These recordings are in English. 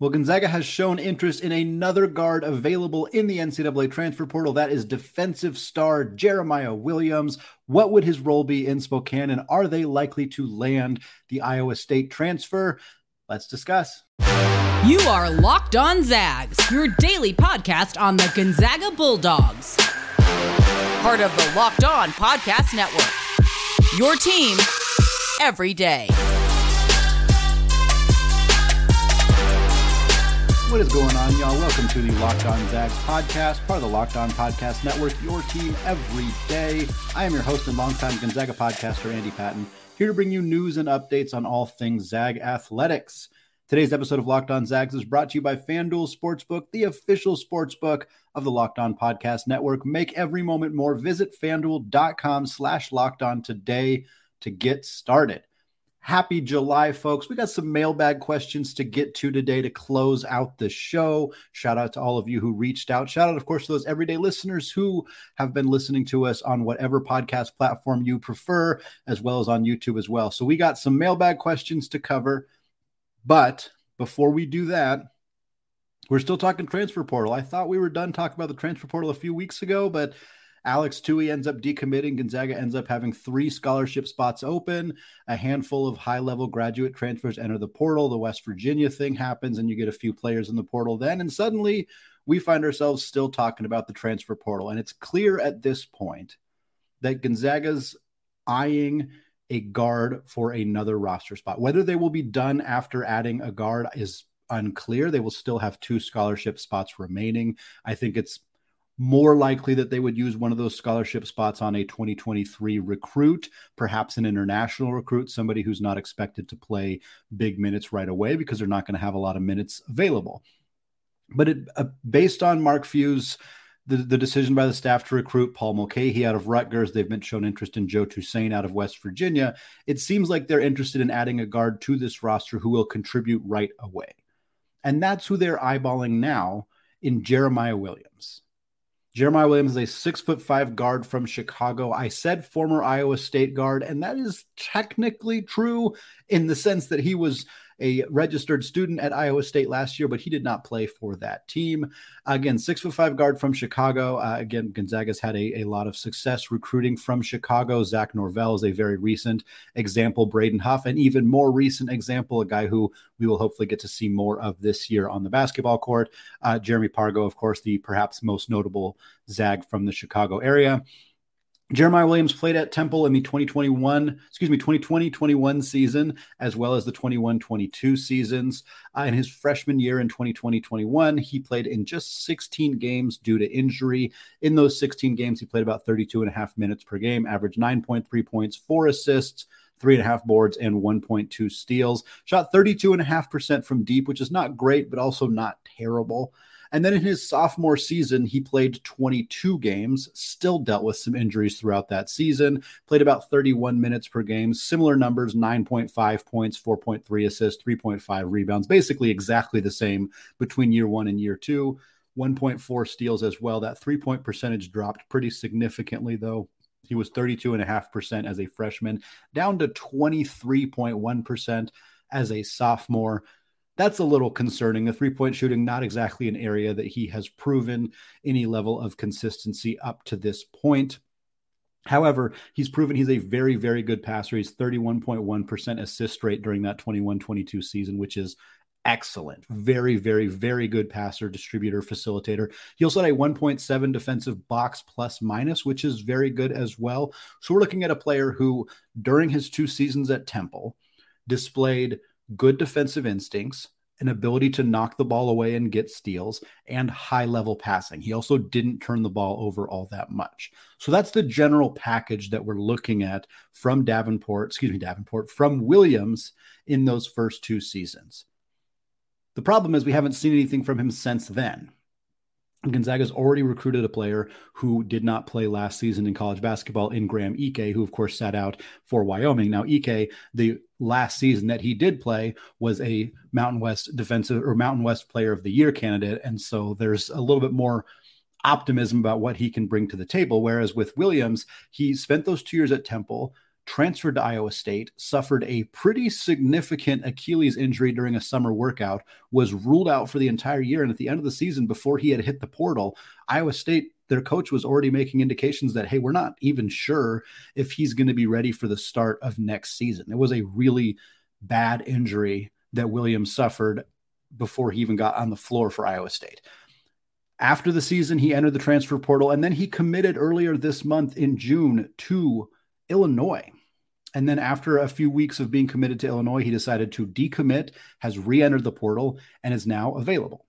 Well, Gonzaga has shown interest in another guard available in the NCAA transfer portal. That is defensive star Jeremiah Williams. What would his role be in Spokane, and are they likely to land the Iowa State transfer? Let's discuss. You are Locked On Zags, your daily podcast on the Gonzaga Bulldogs. Part of the Locked On Podcast Network. Your team every day. What is going on, y'all? Welcome to the Locked On Zags podcast, part of the Locked On Podcast Network, your team every day. I am your host and longtime Gonzaga podcaster, Andy Patton, here to bring you news and updates on all things Zag athletics. Today's episode of Locked On Zags is brought to you by FanDuel Sportsbook, the official sportsbook of the Locked On Podcast Network. Make every moment more. Visit fanduel.com slash locked on today to get started. Happy July, folks. We got some mailbag questions to get to today to close out the show. Shout out to all of you who reached out. Shout out, of course, to those everyday listeners who have been listening to us on whatever podcast platform you prefer, as well as on YouTube as well. So we got some mailbag questions to cover. But before we do that, we're still talking transfer portal. I thought we were done talking about the transfer portal a few weeks ago, but Alex Toohey ends up decommitting. Gonzaga ends up having three scholarship spots open. A handful of high level graduate transfers enter the portal. The West Virginia thing happens, and you get a few players in the portal then. And suddenly we find ourselves still talking about the transfer portal. And it's clear at this point that Gonzaga's eyeing a guard for another roster spot. Whether they will be done after adding a guard is unclear. They will still have two scholarship spots remaining. I think it's more likely that they would use one of those scholarship spots on a 2023 recruit, perhaps an international recruit, somebody who's not expected to play big minutes right away because they're not going to have a lot of minutes available. But it, uh, based on Mark Few's the, the decision by the staff to recruit Paul Mulcahy out of Rutgers, they've been shown interest in Joe Toussaint out of West Virginia. It seems like they're interested in adding a guard to this roster who will contribute right away. And that's who they're eyeballing now in Jeremiah Williams. Jeremiah Williams is a six foot five guard from Chicago. I said former Iowa State guard, and that is technically true in the sense that he was a registered student at Iowa State last year, but he did not play for that team. Again, six foot five guard from Chicago. Uh, again, Gonzaga's had a, a lot of success recruiting from Chicago. Zach Norvell is a very recent example. Braden Huff, an even more recent example, a guy who we will hopefully get to see more of this year on the basketball court. Uh, Jeremy Pargo, of course, the perhaps most notable Zag from the Chicago area. Jeremiah Williams played at Temple in the 2021, excuse me, 2020-21 season, as well as the 21-22 seasons. Uh, in his freshman year in 2020-21, he played in just 16 games due to injury. In those 16 games, he played about 32 and a half minutes per game, averaged 9.3 points, four assists, three and a half boards, and 1.2 steals. Shot 32.5% from deep, which is not great, but also not terrible. And then in his sophomore season, he played 22 games, still dealt with some injuries throughout that season, played about 31 minutes per game, similar numbers 9.5 points, 4.3 assists, 3.5 rebounds, basically exactly the same between year one and year two. 1.4 steals as well. That three point percentage dropped pretty significantly, though. He was 32.5% as a freshman, down to 23.1% as a sophomore that's a little concerning. The three point shooting, not exactly an area that he has proven any level of consistency up to this point. However, he's proven he's a very, very good passer. He's 31.1% assist rate during that 21 22 season, which is excellent. Very, very, very good passer, distributor, facilitator. He also had a 1.7 defensive box plus minus, which is very good as well. So we're looking at a player who, during his two seasons at Temple, displayed good defensive instincts, an ability to knock the ball away and get steals, and high level passing. He also didn't turn the ball over all that much. So that's the general package that we're looking at from Davenport, excuse me, Davenport, from Williams in those first two seasons. The problem is we haven't seen anything from him since then. Gonzaga's already recruited a player who did not play last season in college basketball in Graham Ike, who of course sat out for Wyoming. Now, Ike, the last season that he did play was a Mountain West defensive or Mountain West player of the year candidate. And so there's a little bit more optimism about what he can bring to the table. Whereas with Williams, he spent those two years at Temple, transferred to Iowa State, suffered a pretty significant Achilles injury during a summer workout, was ruled out for the entire year. And at the end of the season, before he had hit the portal, Iowa State, their coach was already making indications that, hey, we're not even sure if he's going to be ready for the start of next season. It was a really bad injury that Williams suffered before he even got on the floor for Iowa State. After the season, he entered the transfer portal and then he committed earlier this month in June to Illinois. And then after a few weeks of being committed to Illinois, he decided to decommit, has re entered the portal, and is now available.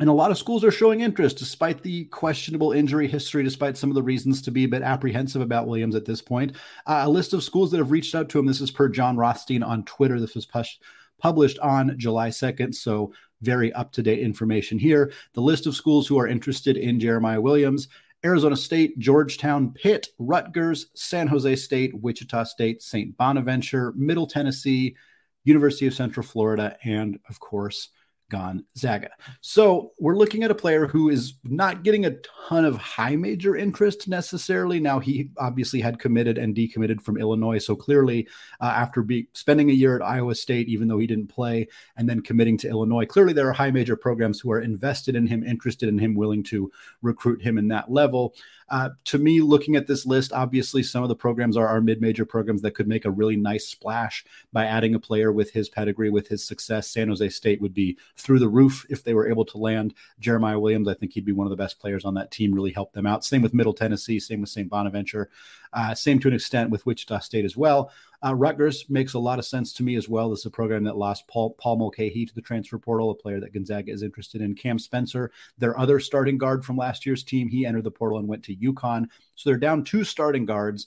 And a lot of schools are showing interest despite the questionable injury history, despite some of the reasons to be a bit apprehensive about Williams at this point. Uh, a list of schools that have reached out to him. This is per John Rothstein on Twitter. This was push- published on July 2nd. So, very up to date information here. The list of schools who are interested in Jeremiah Williams Arizona State, Georgetown, Pitt, Rutgers, San Jose State, Wichita State, St. Bonaventure, Middle Tennessee, University of Central Florida, and of course, Gonzaga. So we're looking at a player who is not getting a ton of high major interest necessarily. Now he obviously had committed and decommitted from Illinois, so clearly uh, after be, spending a year at Iowa State, even though he didn't play, and then committing to Illinois, clearly there are high major programs who are invested in him, interested in him, willing to recruit him in that level. Uh, to me, looking at this list, obviously some of the programs are our mid-major programs that could make a really nice splash by adding a player with his pedigree, with his success. San Jose State would be through the roof if they were able to land Jeremiah Williams. I think he'd be one of the best players on that team. Really help them out. Same with Middle Tennessee. Same with St. Bonaventure. Uh, same to an extent with Wichita State as well. Uh, Rutgers makes a lot of sense to me as well. This is a program that lost Paul, Paul Mulcahy to the transfer portal, a player that Gonzaga is interested in. Cam Spencer, their other starting guard from last year's team, he entered the portal and went to UConn. So they're down two starting guards.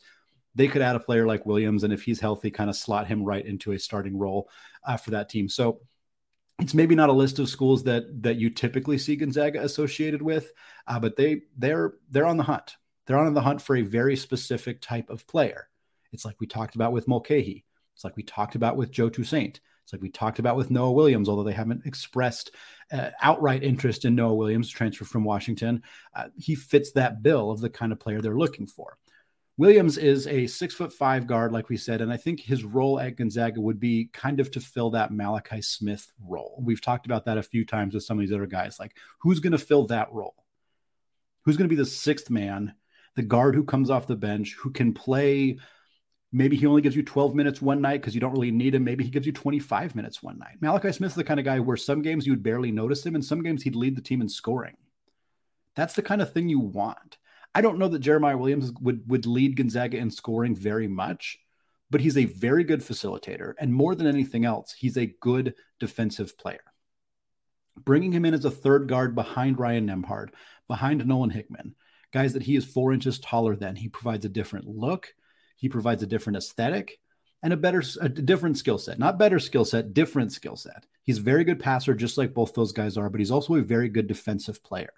They could add a player like Williams, and if he's healthy, kind of slot him right into a starting role uh, for that team. So it's maybe not a list of schools that that you typically see Gonzaga associated with, uh, but they they're they're on the hunt. They're on the hunt for a very specific type of player. It's like we talked about with Mulcahy. It's like we talked about with Joe Toussaint. It's like we talked about with Noah Williams, although they haven't expressed uh, outright interest in Noah Williams transfer from Washington. Uh, he fits that bill of the kind of player they're looking for. Williams is a six foot five guard, like we said, and I think his role at Gonzaga would be kind of to fill that Malachi Smith role. We've talked about that a few times with some of these other guys. Like, who's going to fill that role? Who's going to be the sixth man, the guard who comes off the bench, who can play Maybe he only gives you 12 minutes one night because you don't really need him. Maybe he gives you 25 minutes one night. Malachi Smith's the kind of guy where some games you would barely notice him, and some games he'd lead the team in scoring. That's the kind of thing you want. I don't know that Jeremiah Williams would, would lead Gonzaga in scoring very much, but he's a very good facilitator. And more than anything else, he's a good defensive player. Bringing him in as a third guard behind Ryan Nembhard, behind Nolan Hickman, guys that he is four inches taller than, he provides a different look he provides a different aesthetic and a better, a different skill set. Not better skill set, different skill set. He's a very good passer, just like both those guys are, but he's also a very good defensive player.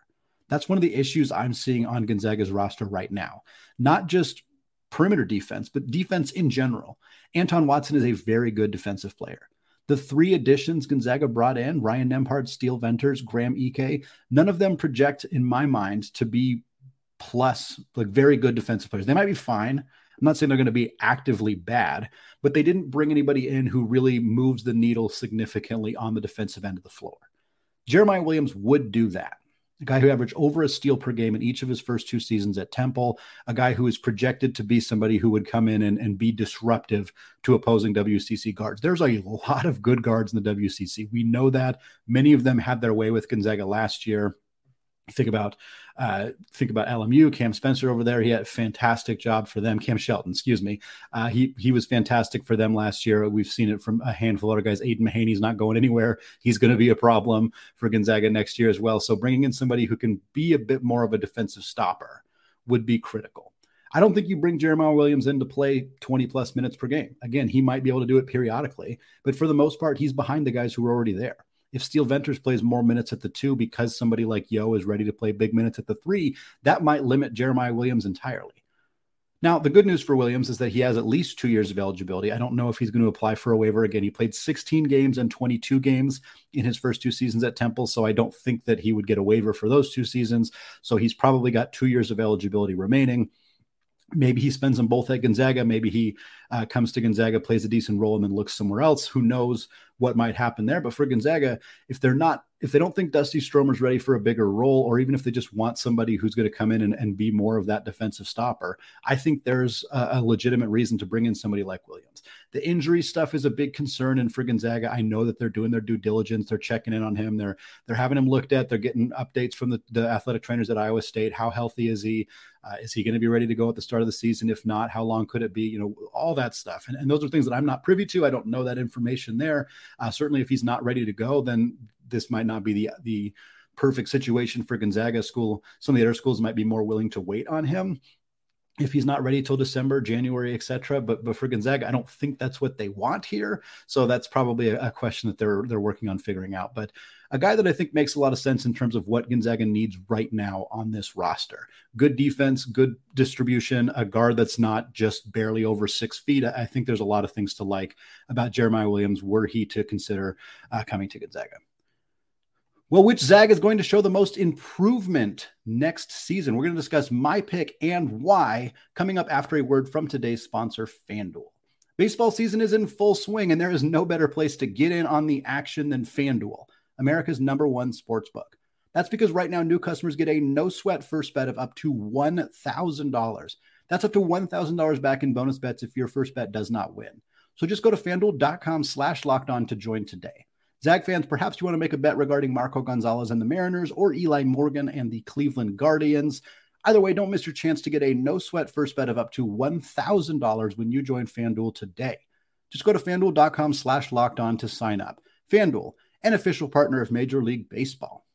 That's one of the issues I'm seeing on Gonzaga's roster right now. Not just perimeter defense, but defense in general. Anton Watson is a very good defensive player. The three additions Gonzaga brought in, Ryan Nembhard, Steele Venters, Graham Ike, none of them project, in my mind, to be plus, like very good defensive players. They might be fine. I'm not saying they're going to be actively bad, but they didn't bring anybody in who really moves the needle significantly on the defensive end of the floor. Jeremiah Williams would do that. A guy who averaged over a steal per game in each of his first two seasons at Temple, a guy who is projected to be somebody who would come in and, and be disruptive to opposing WCC guards. There's a lot of good guards in the WCC. We know that. Many of them had their way with Gonzaga last year think about uh, think about LMU, Cam Spencer over there. He had a fantastic job for them. Cam Shelton, excuse me. Uh, he he was fantastic for them last year. We've seen it from a handful of other guys. Aidan Mahaney's not going anywhere. He's going to be a problem for Gonzaga next year as well. So bringing in somebody who can be a bit more of a defensive stopper would be critical. I don't think you bring Jeremiah Williams in to play 20 plus minutes per game. Again, he might be able to do it periodically, but for the most part, he's behind the guys who are already there. If Steele Venters plays more minutes at the two because somebody like Yeo is ready to play big minutes at the three, that might limit Jeremiah Williams entirely. Now, the good news for Williams is that he has at least two years of eligibility. I don't know if he's going to apply for a waiver again. He played 16 games and 22 games in his first two seasons at Temple, so I don't think that he would get a waiver for those two seasons. So he's probably got two years of eligibility remaining. Maybe he spends them both at Gonzaga. Maybe he uh, comes to Gonzaga, plays a decent role, and then looks somewhere else. Who knows what might happen there? But for Gonzaga, if they're not, if they don't think Dusty Stromer's ready for a bigger role, or even if they just want somebody who's going to come in and, and be more of that defensive stopper, I think there's a, a, legitimate reason to bring in somebody like Williams. The injury stuff is a big concern, and for Gonzaga, I know that they're doing their due diligence. They're checking in on him. They're they're having him looked at. They're getting updates from the, the athletic trainers at Iowa State. How healthy is he? Uh, is he going to be ready to go at the start of the season? If not, how long could it be? You know, all that stuff. And, and those are things that I'm not privy to. I don't know that information there. Uh, certainly, if he's not ready to go, then this might not be the the perfect situation for Gonzaga school. Some of the other schools might be more willing to wait on him if he's not ready till December, January, etc. But but for Gonzaga, I don't think that's what they want here. So that's probably a, a, question that they're they're working on figuring out. But a guy that I think makes a lot of sense in terms of what Gonzaga needs right now on this roster: good defense, good distribution, a guard that's not just barely over six feet. I think there's a lot of things to like about Jeremiah Williams were he to consider uh, coming to Gonzaga. Well, which Zag is going to show the most improvement next season? We're going to discuss my pick and why coming up after a word from today's sponsor, FanDuel. Baseball season is in full swing, and there is no better place to get in on the action than FanDuel, America's number one sports book. That's because right now, new customers get a no sweat first bet of up to $1,000. That's up to $1,000 back in bonus bets if your first bet does not win. So just go to fanduel.com slash locked on to join today. Zag fans, perhaps you want to make a bet regarding Marco Gonzalez and the Mariners or Eli Morgan and the Cleveland Guardians. Either way, don't miss your chance to get a no sweat first bet of up to $1,000 when you join FanDuel today. Just go to fanduel.com slash locked on to sign up. FanDuel, an official partner of Major League Baseball.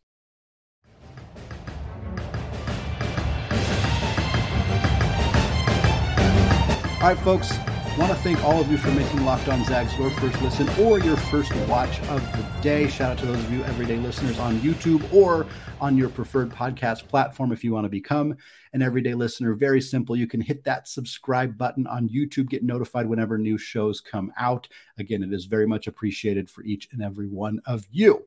All right, folks, Want to thank all of you for making Locked On Zags your first listen or your first watch of the day. Shout out to those of you everyday listeners on YouTube or on your preferred podcast platform if you want to become an everyday listener. Very simple. You can hit that subscribe button on YouTube, get notified whenever new shows come out. Again, it is very much appreciated for each and every one of you.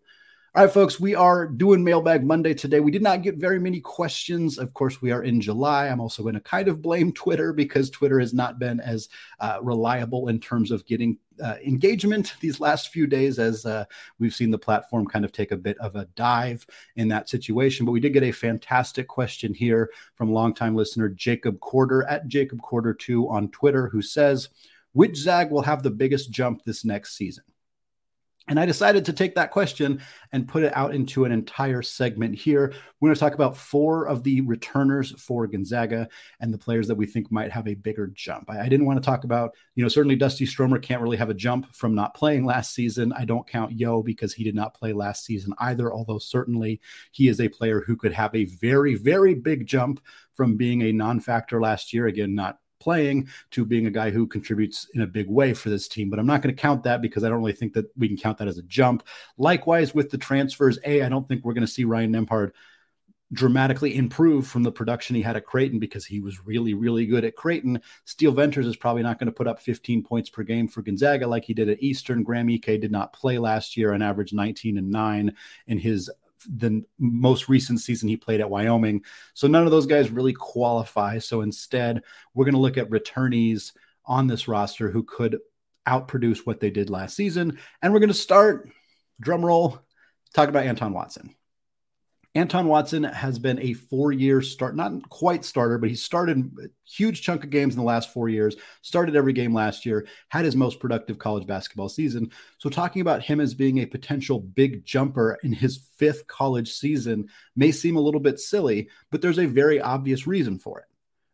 All right, folks, we are doing Mailbag Monday today. We did not get very many questions. Of course, we are in July. I'm also going to kind of blame Twitter because Twitter has not been as uh, reliable in terms of getting uh, engagement these last few days as uh, we've seen the platform kind of take a bit of a dive in that situation. But we did get a fantastic question here from longtime listener Jacob Quarter at Jacob Quarter2 on Twitter, who says, Which Zag will have the biggest jump this next season? And I decided to take that question and put it out into an entire segment here. We're going to talk about four of the returners for Gonzaga and the players that we think might have a bigger jump. I, I, didn't want to talk about, you know, certainly Dusty Stromer can't really have a jump from not playing last season. I don't count Yeo because he did not play last season either, although certainly he is a player who could have a very, very big jump from being a non factor last year. Again, not playing to being a guy who contributes in a big way for this team. But I'm not going to count that because I don't really think that we can count that as a jump. Likewise, with the transfers, A, I don't think we're going to see Ryan Nembhard dramatically improve from the production he had at Creighton because he was really, really good at Creighton. Steele Venters is probably not going to put up 15 points per game for Gonzaga like he did at Eastern. Graham Ike did not play last year and averaged 19 and 9 in his the most recent season he played at Wyoming. So none of those guys really qualify. So instead, we're going to look at returnees on this roster who could outproduce what they did last season. And we're going to start, drum roll, talk about Anton Watson. Anton Watson has been a four year start, not quite starter, but he started a huge chunk of games in the last four years, started every game last year, had his most productive college basketball season. So, talking about him as being a potential big jumper in his fifth college season may seem a little bit silly, but there's a very obvious reason for it.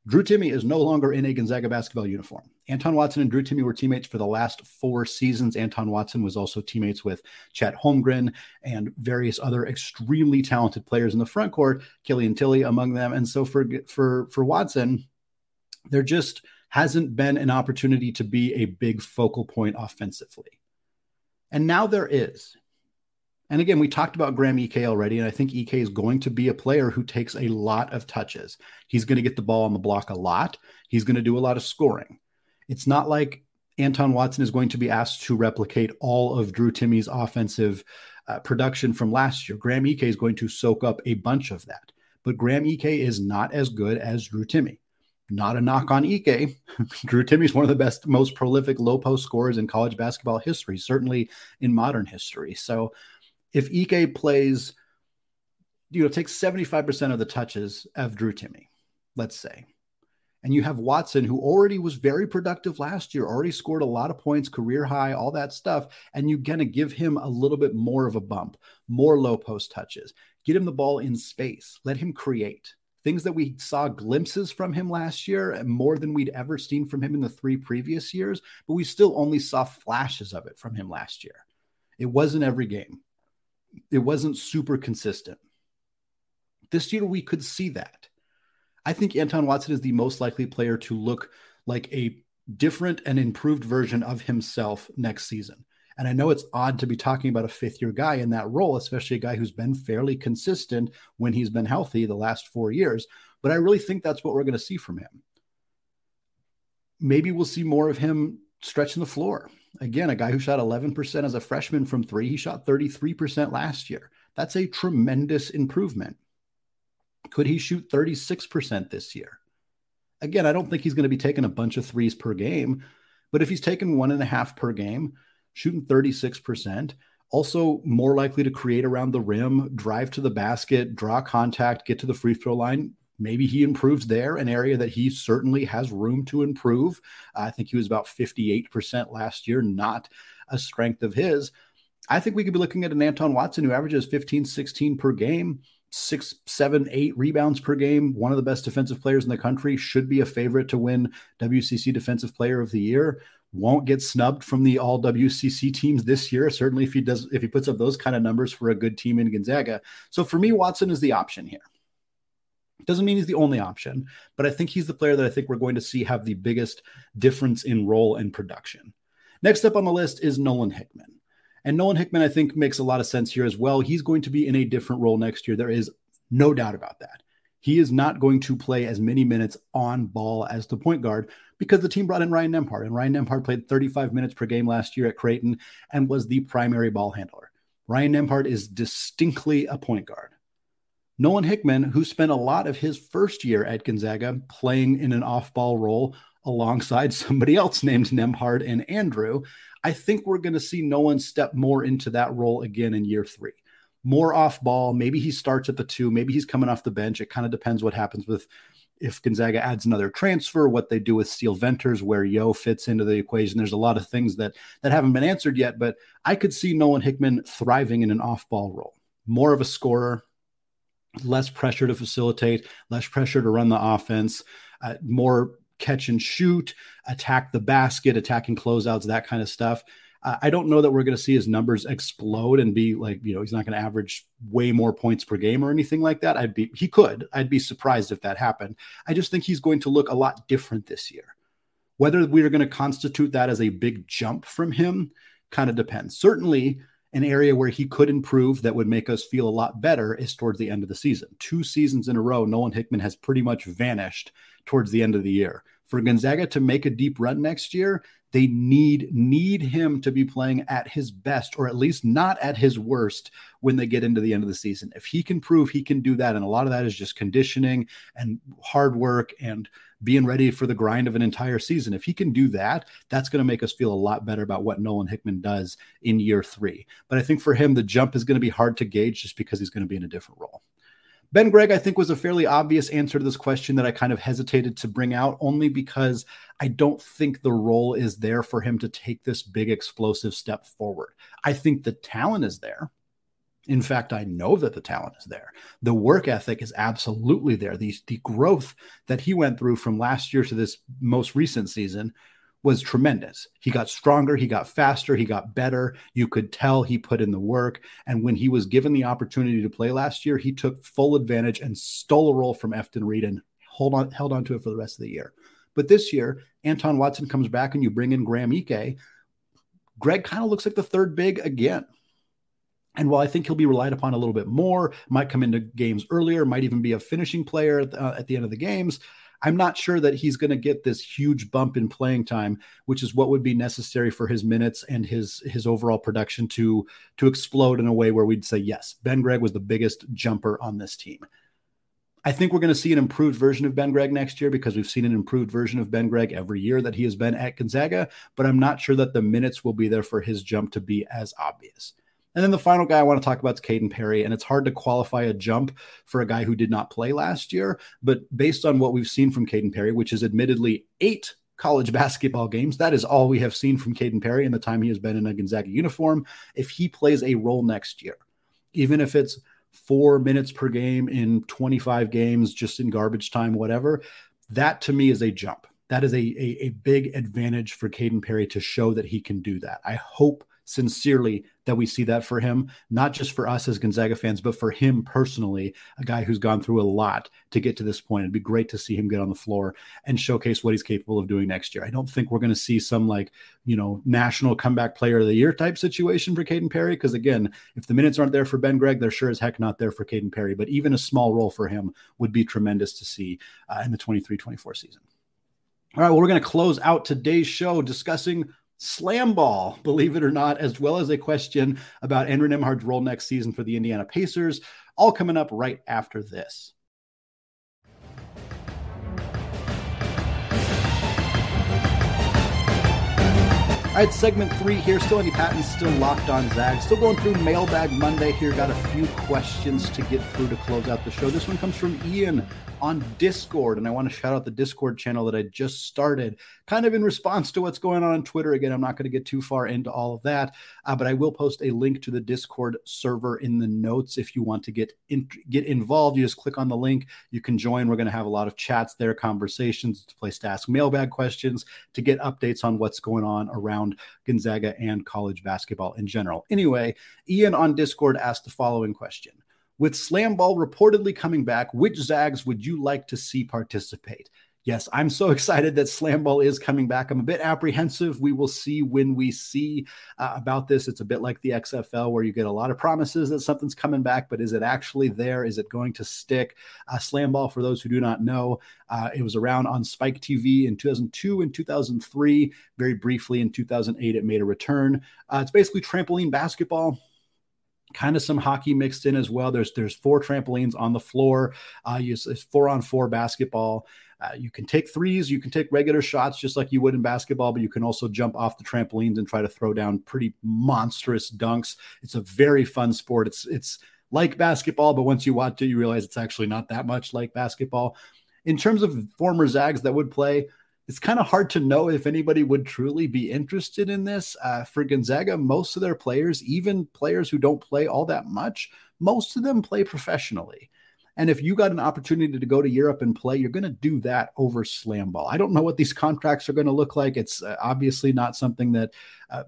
Drew Timme is no longer in a Gonzaga basketball uniform. Anton Watson and Drew Timme were teammates for the last four seasons. Anton Watson was also teammates with Chet Holmgren and various other extremely talented players in the front court, Killian Tillie among them. And so for for for Watson, there just hasn't been an opportunity to be a big focal point offensively. And now there is. And again, we talked about Graham Ike already, and I think Ike is going to be a player who takes a lot of touches. He's going to get the ball on the block a lot. He's going to do a lot of scoring. It's not like Anton Watson is going to be asked to replicate all of Drew Timme's offensive uh, production from last year. Graham Ike is going to soak up a bunch of that, but Graham Ike is not as good as Drew Timme. not a knock on Ike. Drew Timme is one of the best, most prolific low post scorers in college basketball history, certainly in modern history. So if Ike plays, you know, takes 75% of the touches of Drew Timme, let's say, and you have Watson, who already was very productive last year, already scored a lot of points, career high, all that stuff. And you're going to give him a little bit more of a bump, more low post touches, get him the ball in space, let him create things that we saw glimpses from him last year, more than we'd ever seen from him in the three previous years. But we still only saw flashes of it from him last year. It wasn't every game, it wasn't super consistent. This year, we could see that. I think Anton Watson is the most likely player to look like a different and improved version of himself next season. And I know it's odd to be talking about a fifth year guy in that role, especially a guy who's been fairly consistent when he's been healthy the last four years. But I really think that's what we're going to see from him. Maybe we'll see more of him stretching the floor. Again, a guy who shot 11% as a freshman from three, he shot 33% last year. That's a tremendous improvement. Could he shoot 36% this year? Again, I don't think he's going to be taking a bunch of threes per game, but if he's taking one and a half per game, shooting 36%, also more likely to create around the rim, drive to the basket, draw contact, get to the free throw line. Maybe he improves there, an area that he certainly has room to improve. I think he was about 58% last year, not a strength of his. I think we could be looking at an Anton Watson who averages 15, 16 per game, six, seven, eight rebounds per game, one of the best defensive players in the country, should be a favorite to win WCC Defensive Player of the Year. Won't get snubbed from the all WCC teams this year. Certainly, if he does, if he puts up those kind of numbers for a good team in Gonzaga. So for me, Watson is the option here. Doesn't mean he's the only option, but I think he's the player that I think we're going to see have the biggest difference in role and production. Next up on the list is Nolan Hickman. And Nolan Hickman, I think, makes a lot of sense here as well. He's going to be in a different role next year. There is no doubt about that. He is not going to play as many minutes on ball as the point guard because the team brought in Ryan Nembhard. And Ryan Nembhard played 35 minutes per game last year at Creighton and was the primary ball handler. Ryan Nembhard is distinctly a point guard. Nolan Hickman, who spent a lot of his first year at Gonzaga playing in an off ball role alongside somebody else named Nembhard and Andrew, I think we're going to see Nolan step more into that role again in year three. More off ball. Maybe he starts at the two. Maybe he's coming off the bench. It kind of depends what happens with if Gonzaga adds another transfer, what they do with Steele Venters, where Yeo fits into the equation. There's a lot of things that that haven't been answered yet, but I could see Nolan Hickman thriving in an off-ball role. More of a scorer, less pressure to facilitate, less pressure to run the offense, uh, more catch and shoot, attack the basket, attacking closeouts, that kind of stuff. I don't know that we're going to see his numbers explode and be like, you know, he's not going to average way more points per game or anything like that. I'd be, he could. I'd be surprised if that happened. I just think he's going to look a lot different this year. Whether we are going to constitute that as a big jump from him kind of depends. Certainly, an area where he could improve that would make us feel a lot better is towards the end of the season. Two seasons in a row, Nolan Hickman has pretty much vanished towards the end of the year. For Gonzaga to make a deep run next year, they need need him to be playing at his best or at least not at his worst when they get into the end of the season. If he can prove he can do that and a lot of that is just conditioning and hard work and being ready for the grind of an entire season. If he can do that, that's going to make us feel a lot better about what Nolan Hickman does in year 3. But I think for him the jump is going to be hard to gauge just because he's going to be in a different role. Ben Gregg, I think, was a fairly obvious answer to this question that I kind of hesitated to bring out only because I don't think the role is there for him to take this big explosive step forward. I think the talent is there. In fact, I know that the talent is there. The work ethic is absolutely there. The, the growth that he went through from last year to this most recent season was tremendous. He got stronger, he got faster, he got better. You could tell he put in the work. And when he was given the opportunity to play last year, he took full advantage and stole a role from Efton Reid and hold on, held on to it for the rest of the year. But this year, Anton Watson comes back and you bring in Graham Ike. Gregg kind of looks like the third big again. And while I think he'll be relied upon a little bit more, might come into games earlier, might even be a finishing player at the, uh, at the end of the games, I'm not sure that he's going to get this huge bump in playing time, which is what would be necessary for his minutes and his his overall production to to explode in a way where we'd say yes, Ben Gregg was the biggest jumper on this team. I think we're going to see an improved version of Ben Gregg next year because we've seen an improved version of Ben Gregg every year that he has been at Gonzaga, but I'm not sure that the minutes will be there for his jump to be as obvious. And then the final guy I want to talk about is Kaden Perry. And it's hard to qualify a jump for a guy who did not play last year. But based on what we've seen from Kaden Perry, which is admittedly eight college basketball games, that is all we have seen from Kaden Perry in the time he has been in a Gonzaga uniform. If he plays a role next year, even if it's four minutes per game in 25 games, just in garbage time, whatever. That to me is a jump. That is a, a, a big advantage for Kaden Perry to show that he can do that. I hope sincerely that we see that for him, not just for us as Gonzaga fans, but for him personally, a guy who's gone through a lot to get to this point. It'd be great to see him get on the floor and showcase what he's capable of doing next year. I don't think we're going to see some like, you know, national comeback player of the year type situation for Kaden Perry. Because again, if the minutes aren't there for Ben Gregg, they're sure as heck not there for Kaden Perry. But even a small role for him would be tremendous to see uh, in the 23 24 season. All right, well, we're going to close out today's show discussing SlamBall, believe it or not, as well as a question about Andrew Nembhard's role next season for the Indiana Pacers, all coming up right after this. All right, segment three here. Still Andy Patton, still locked on Zag. Still going through Mailbag Monday here. Got a few questions to get through to close out the show. This one comes from Ian on Discord. And I want to shout out the Discord channel that I just started, kind of in response to what's going on on Twitter. Again, I'm not going to get too far into all of that, uh, but I will post a link to the Discord server in the notes if you want to get in, get involved. You just click on the link, you can join. We're going to have a lot of chats there, conversations, it's a place to ask mailbag questions, to get updates on what's going on around Gonzaga and college basketball in general. Anyway, Ian on Discord asked the following question. With SlamBall reportedly coming back, which Zags would you like to see participate? Yes, I'm so excited that SlamBall is coming back. I'm a bit apprehensive. We will see when we see uh, about this. It's a bit like the XFL where you get a lot of promises that something's coming back, but is it actually there? Is it going to stick? Uh, SlamBall, for those who do not know, uh, it was around on Spike TV in 2002 and 2003. Very briefly in 2008, it made a return. Uh, it's basically trampoline basketball kind of some hockey mixed in as well. There's there's four trampolines on the floor. Uh, it's, four on four basketball. Uh, you can take threes, you can take regular shots just like you would in basketball, but you can also jump off the trampolines and try to throw down pretty monstrous dunks. It's a very fun sport. It's it's like basketball, but once you watch it, you realize it's actually not that much like basketball. In terms of former Zags that would play, it's kind of hard to know if anybody would truly be interested in this. Uh, for Gonzaga, most of their players, even players who don't play all that much, most of them play professionally. And if you got an opportunity to go to Europe and play, you're going to do that over SlamBall. I don't know what these contracts are going to look like. It's uh, obviously not something that uh,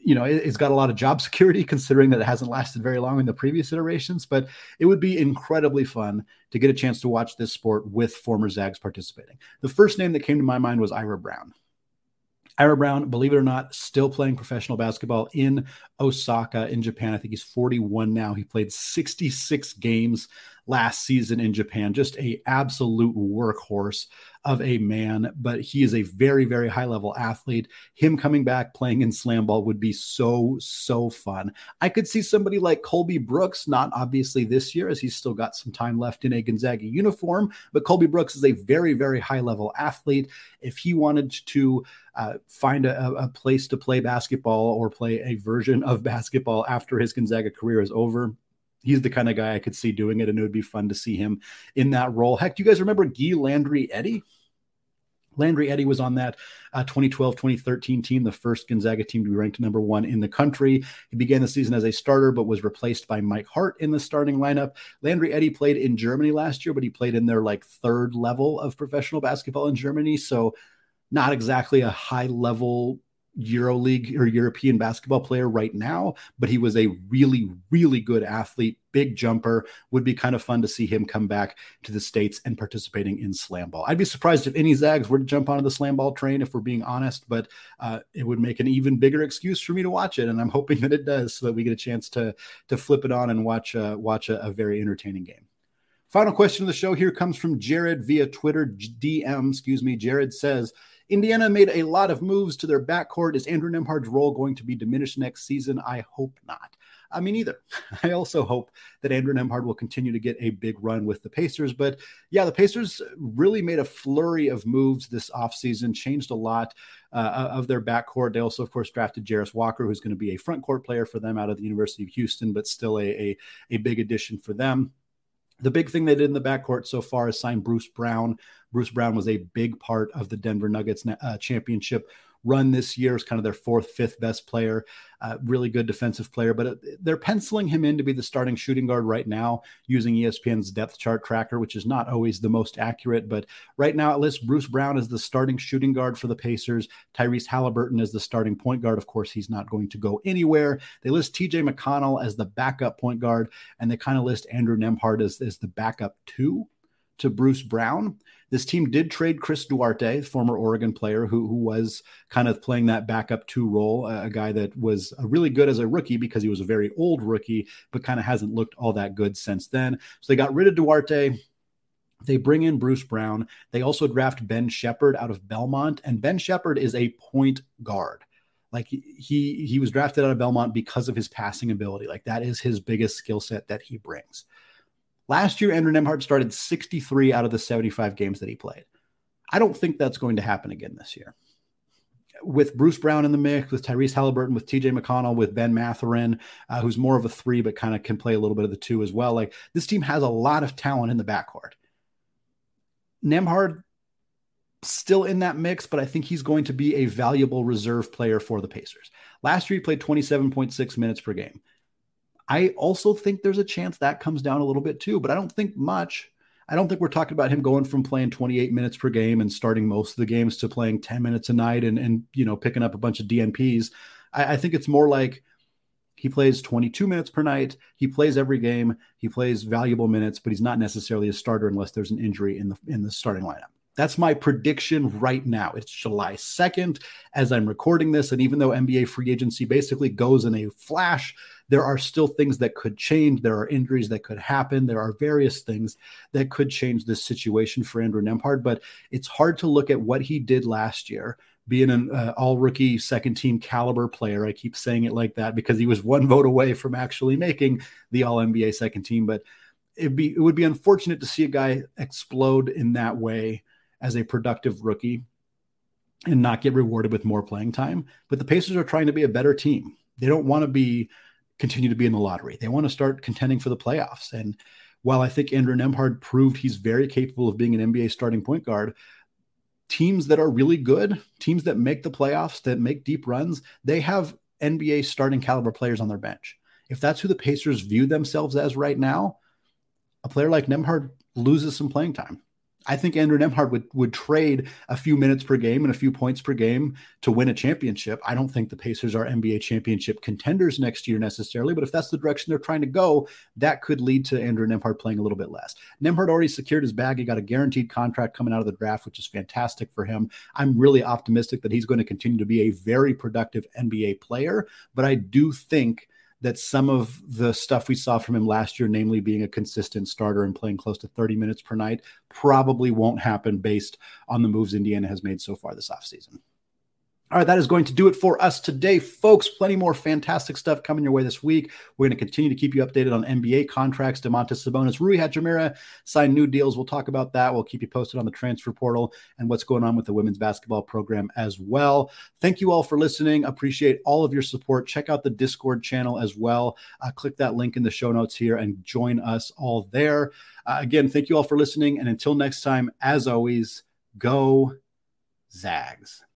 you know, it, has got a lot of job security considering that it hasn't lasted very long in the previous iterations. But it would be incredibly fun to get a chance to watch this sport with former Zags participating. The first name that came to my mind was Ira Brown. Ira Brown, believe it or not, still playing professional basketball in Osaka in Japan. I think he's 41 now. He played 66 games last season in Japan. Just a absolute workhorse of a man, but he is a very, very high level athlete. Him coming back playing in SlamBall would be so, so fun. I could see somebody like Colby Brooks, not obviously this year, as he's still got some time left in a Gonzaga uniform, but Colby Brooks is a very, very high level athlete. If he wanted to uh, find a, a place to play basketball or play a version of basketball after his Gonzaga career is over, he's the kind of guy I could see doing it, and it would be fun to see him in that role. Heck, do you guys remember Guy Landry Edi? Landry Edi was on that uh, 2012 2013 team, the first Gonzaga team to be ranked number one in the country. He began the season as a starter, but was replaced by Mike Hart in the starting lineup. Landry Edi played in Germany last year, but he played in their like third level of professional basketball in Germany. So, not exactly a high level EuroLeague or European basketball player right now, but he was a really, really good athlete, big jumper. Would be kind of fun to see him come back to the States and participating in SlamBall. I'd be surprised if any Zags were to jump onto the SlamBall train, if we're being honest, but uh, it would make an even bigger excuse for me to watch it. And I'm hoping that it does so that we get a chance to, to flip it on and watch, uh, watch a, a very entertaining game. Final question of the show here comes from Jared via Twitter DM. Excuse me. Jared says, Indiana made a lot of moves to their backcourt. Is Andrew Nembhard's role going to be diminished next season? I hope not. I mean, either. I also hope that Andrew Nembhard will continue to get a big run with the Pacers. But yeah, the Pacers really made a flurry of moves this offseason, changed a lot uh, of their backcourt. They also, of course, drafted Jarace Walker, who's going to be a front court player for them out of the University of Houston, but still a, a, a big addition for them. The big thing they did in the backcourt so far is sign Bruce Brown. Bruce Brown was a big part of the Denver Nuggets uh, championship run this year is kind of their fourth, fifth best player, uh, really good defensive player. But uh, they're penciling him in to be the starting shooting guard right now using ESPN's depth chart tracker, which is not always the most accurate. But right now it lists Bruce Brown as the starting shooting guard for the Pacers, Tyrese Halliburton is the starting point guard. Of course, he's not going to go anywhere. They list TJ McConnell as the backup point guard, and they kind of list Andrew Nembhard as, as the backup two to Bruce Brown. This team did trade Chris Duarte, former Oregon player who, who was kind of playing that backup two role, a guy that was uh, really good as a rookie because he was a very old rookie, but kind of hasn't looked all that good since then. So they got rid of Duarte. They bring in Bruce Brown. They also draft Ben Sheppard out of Belmont, and Ben Sheppard is a point guard. Like he he was drafted out of Belmont because of his passing ability. Like that is his biggest skill set that he brings. Last year, Andrew Nembhard started 63 out of the 75 games that he played. I don't think that's going to happen again this year. With Bruce Brown in the mix, with Tyrese Halliburton, with TJ McConnell, with Ben Mathurin, uh, who's more of a three, but kind of can play a little bit of the two as well. Like this team has a lot of talent in the backcourt. Nembhard still in that mix, but I think he's going to be a valuable reserve player for the Pacers. Last year, he played 27.6 minutes per game. I also think there's a chance that comes down a little bit too, but I don't think much. I don't think we're talking about him going from playing 28 minutes per game and starting most of the games to playing 10 minutes a night and and you know picking up a bunch of DNPs. I, I think it's more like he plays 22 minutes per night. He plays every game. He plays valuable minutes, but he's not necessarily a starter unless there's an injury in the in the starting lineup. That's my prediction right now. It's July 2nd as I'm recording this. And even though NBA free agency basically goes in a flash, there are still things that could change. There are injuries that could happen. There are various things that could change this situation for Andrew Nembhard. But it's hard to look at what he did last year being an uh, all rookie second team caliber player. I keep saying it like that because he was one vote away from actually making the all NBA second team. But it'd be, it would be unfortunate to see a guy explode in that way as a productive rookie and not get rewarded with more playing time. But the Pacers are trying to be a better team. They don't want to be continue to be in the lottery. They want to start contending for the playoffs. And while I think Andrew Nembhard proved he's very capable of being an NBA starting point guard, teams that are really good, teams that make the playoffs, that make deep runs, they have NBA starting caliber players on their bench. If that's who the Pacers view themselves as right now, a player like Nembhard loses some playing time. I think Andrew Nembhard would would trade a few minutes per game and a few points per game to win a championship. I don't think the Pacers are NBA championship contenders next year necessarily, but if that's the direction they're trying to go, that could lead to Andrew Nembhard playing a little bit less. Nembhard already secured his bag. He got a guaranteed contract coming out of the draft, which is fantastic for him. I'm really optimistic that he's going to continue to be a very productive NBA player, but I do think that some of the stuff we saw from him last year, namely being a consistent starter and playing close to 30 minutes per night, probably won't happen based on the moves Indiana has made so far this offseason. All right, that is going to do it for us today, folks. Plenty more fantastic stuff coming your way this week. We're going to continue to keep you updated on NBA contracts. Domantas Sabonis, Rui Hachimura signed new deals. We'll talk about that. We'll keep you posted on the transfer portal and what's going on with the women's basketball program as well. Thank you all for listening. Appreciate all of your support. Check out the Discord channel as well. Uh, click that link in the show notes here and join us all there. Uh, again, thank you all for listening. And until next time, as always, go Zags.